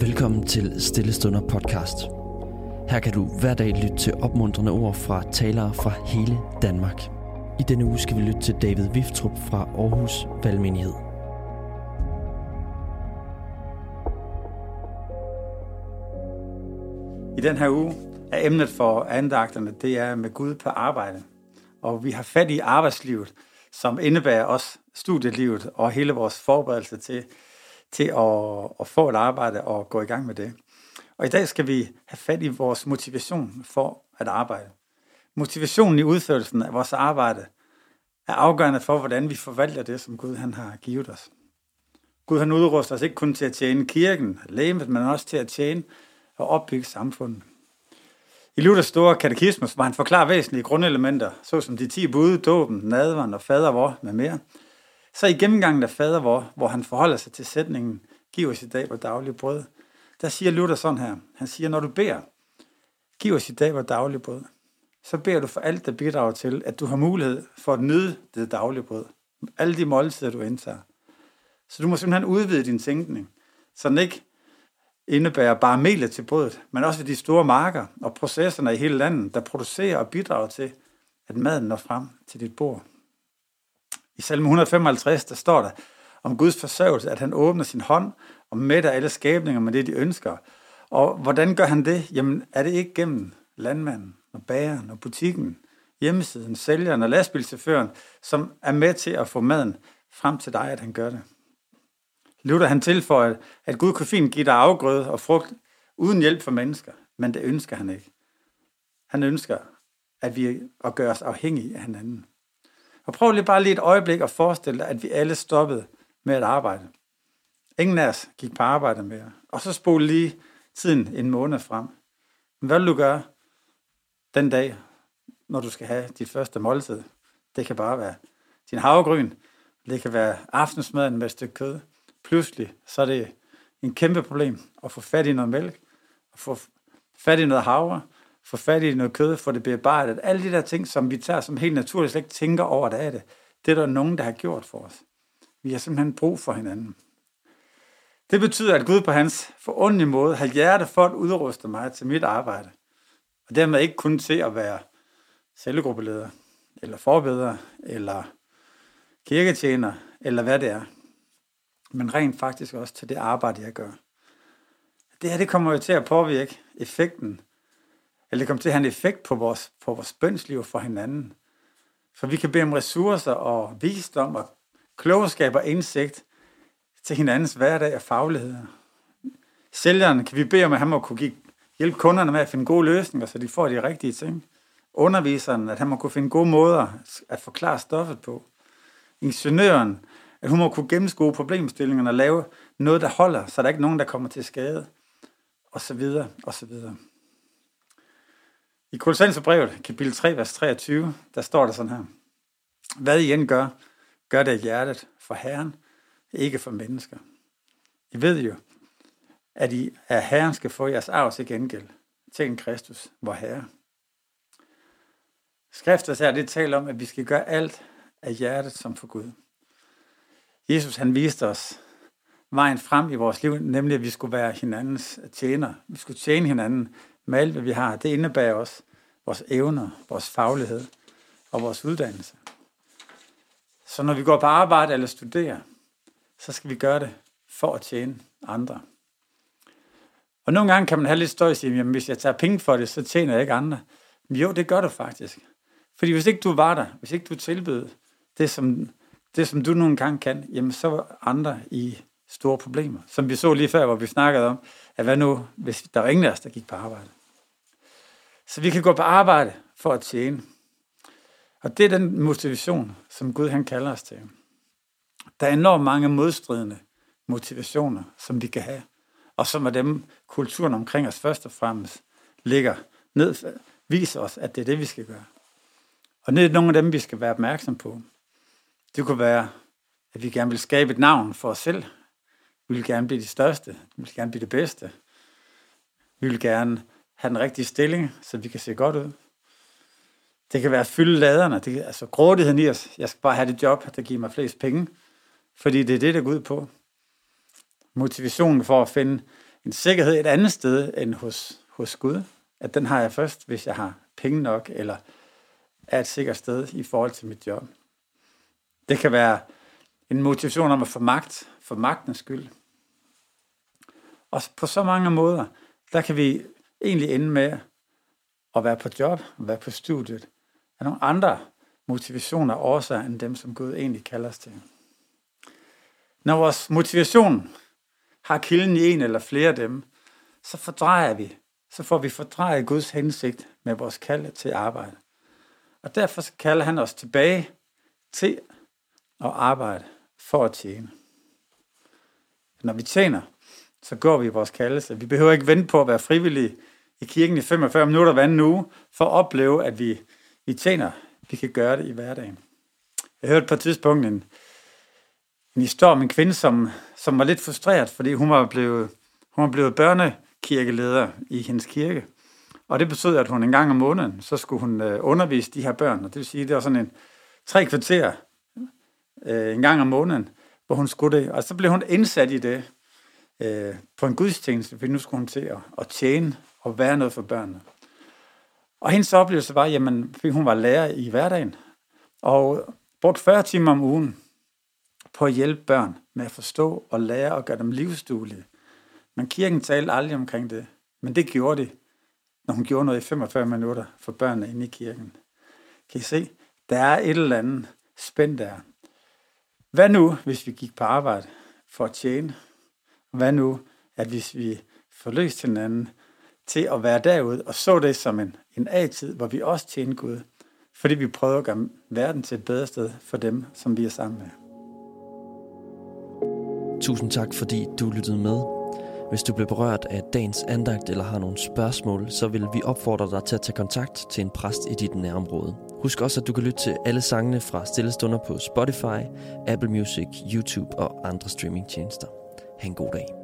Velkommen til Stillestunder podcast. Her kan du hver dag lytte til opmuntrende ord fra talere fra hele Danmark. I denne uge skal vi lytte til David Viftrup fra Aarhus Valgmenighed. I den her uge er emnet for andagterne, det er med Gud på arbejde. Og vi har fat i arbejdslivet, som indebærer også studielivet og hele vores forberedelse til, til at, at få et arbejde og gå i gang med det. Og i dag skal vi have fat i vores motivation for at arbejde. Motivationen i udførelsen af vores arbejde er afgørende for, hvordan vi forvalter det, som Gud han har givet os. Gud han udruster os ikke kun til at tjene kirken, lægemet, men også til at tjene og opbygge samfundet. I Luthers store katekismus var han forklaret væsentlige grundelementer, såsom de 10 bud, dåben, nadveren og fader vor med mere. Så i gennemgangen af fader hvor, hvor han forholder sig til sætningen, giv os i dag vores daglige brød, der siger Luther sådan her. Han siger, når du beder, giv os i dag vores daglige brød, så beder du for alt, der bidrager til, at du har mulighed for at nyde det daglige brød. Alle de måltider, du indtager. Så du må simpelthen udvide din tænkning, så den ikke indebærer bare melet til brødet, men også de store marker og processerne i hele landet, der producerer og bidrager til, at maden når frem til dit bord. I salme 155, der står der om Guds forsørgelse, at han åbner sin hånd og mætter alle skabninger med det, de ønsker. Og hvordan gør han det? Jamen, er det ikke gennem landmanden og bageren og butikken, hjemmesiden, sælgeren og lastbilchaufføren, som er med til at få maden frem til dig, at han gør det? Luther han tilføjer, at Gud kan fint give dig afgrøde og frugt uden hjælp fra mennesker, men det ønsker han ikke. Han ønsker, at vi at gøre os afhængige af hinanden. Og prøv lige bare lige et øjeblik at forestille dig, at vi alle stoppede med at arbejde. Ingen af os gik på arbejde mere. Og så spole lige tiden en måned frem. Men hvad vil du gøre den dag, når du skal have dit første måltid? Det kan bare være din havregryn. Det kan være aftensmaden med et stykke kød pludselig, så er det en kæmpe problem at få fat i noget mælk, at få fat i noget havre, få fat i noget kød, få det bearbejdet. Alle de der ting, som vi tager som helt naturligt slet ikke tænker over, der er det. Det er der nogen, der har gjort for os. Vi har simpelthen brug for hinanden. Det betyder, at Gud på hans forundelige måde har hjerte for at udruste mig til mit arbejde. Og dermed ikke kun til at være cellegruppeleder, eller forbedrer, eller kirketjener, eller hvad det er men rent faktisk også til det arbejde, jeg gør. Det her, det kommer jo til at påvirke effekten, eller det kommer til at have en effekt på vores, på vores bønsliv for hinanden. Så vi kan bede om ressourcer og visdom og klogskab og indsigt til hinandens hverdag og fagligheder. Sælgeren kan vi bede om, at han må kunne give, hjælpe kunderne med at finde gode løsninger, så de får de rigtige ting. Underviseren, at han må kunne finde gode måder at forklare stoffet på. Ingeniøren, at hun må kunne gennemskue problemstillingerne og lave noget, der holder, så der er ikke nogen, der kommer til skade, og så videre, og så videre. I Kolossenserbrevet, kapitel 3, vers 23, der står der sådan her. Hvad I end gør, gør det af hjertet for Herren, ikke for mennesker. I ved jo, at I er Herren skal få jeres arv til gengæld til en Kristus, vor Herre. Skriftet her, det taler om, at vi skal gøre alt af hjertet som for Gud. Jesus han viste os vejen frem i vores liv, nemlig at vi skulle være hinandens tjener. Vi skulle tjene hinanden med alt, hvad vi har. Det indebærer også vores evner, vores faglighed og vores uddannelse. Så når vi går på arbejde eller studerer, så skal vi gøre det for at tjene andre. Og nogle gange kan man have lidt støj og sige, jamen hvis jeg tager penge for det, så tjener jeg ikke andre. Men jo, det gør du faktisk. Fordi hvis ikke du var der, hvis ikke du tilbød det, som det, som du nogle gange kan, jamen så var andre i store problemer. Som vi så lige før, hvor vi snakkede om, at hvad nu, hvis der var ingen af os, der gik på arbejde. Så vi kan gå på arbejde for at tjene. Og det er den motivation, som Gud han kalder os til. Der er enormt mange modstridende motivationer, som vi kan have, og som er dem, kulturen omkring os først og fremmest ligger ned, viser os, at det er det, vi skal gøre. Og det er nogle af dem, vi skal være opmærksom på. Det kunne være, at vi gerne vil skabe et navn for os selv. Vi vil gerne blive de største. Vi vil gerne blive det bedste. Vi vil gerne have den rigtige stilling, så vi kan se godt ud. Det kan være at fylde laderne. Det altså grådigheden i os. Jeg skal bare have det job, der giver mig flest penge. Fordi det er det, der går ud på. Motivationen for at finde en sikkerhed et andet sted end hos, hos Gud. At den har jeg først, hvis jeg har penge nok, eller er et sikkert sted i forhold til mit job. Det kan være en motivation om at få magt, for magtens skyld. Og på så mange måder, der kan vi egentlig ende med at være på job, at være på studiet, af nogle andre motivationer og årsager, end dem, som Gud egentlig kalder os til. Når vores motivation har kilden i en eller flere af dem, så fordrejer vi, så får vi fordrejet Guds hensigt med vores kald til arbejde. Og derfor kalder han os tilbage til at arbejde for at tjene. Når vi tjener, så går vi i vores kaldelse. Vi behøver ikke vente på at være frivillige i kirken i 45 minutter hver anden uge, for at opleve, at vi, vi tjener. Vi kan gøre det i hverdagen. Jeg hørte på et tidspunkt en, en historie om en kvinde, som, som var lidt frustreret, fordi hun var blevet, hun var blevet børnekirkeleder i hendes kirke. Og det betød, at hun en gang om måneden, så skulle hun øh, undervise de her børn. Og det vil sige, det var sådan en tre kvarter øh, en gang om måneden, hvor hun skulle det. Og så blev hun indsat i det øh, på en gudstjeneste, fordi nu skulle hun til at, at tjene og være noget for børnene. Og hendes oplevelse var, jamen, fordi hun var lærer i hverdagen, og brugte 40 timer om ugen på at hjælpe børn med at forstå og lære og gøre dem livsduelige. Men kirken talte aldrig omkring det. Men det gjorde de, når hun gjorde noget i 45 minutter for børnene inde i kirken. Kan I se? Der er et eller andet spændt der. Hvad nu, hvis vi gik på arbejde for at tjene? Hvad nu, at hvis vi forløste hinanden til at være derude og så det som en, en A-tid, hvor vi også tjener Gud, fordi vi prøver at gøre verden til et bedre sted for dem, som vi er sammen med. Tusind tak, fordi du lyttede med. Hvis du blev berørt af dagens andagt eller har nogle spørgsmål, så vil vi opfordre dig til at tage kontakt til en præst i dit nærområde. Husk også, at du kan lytte til alle sangene fra Stillestunder på Spotify, Apple Music, YouTube og andre streamingtjenester. Ha' en god dag.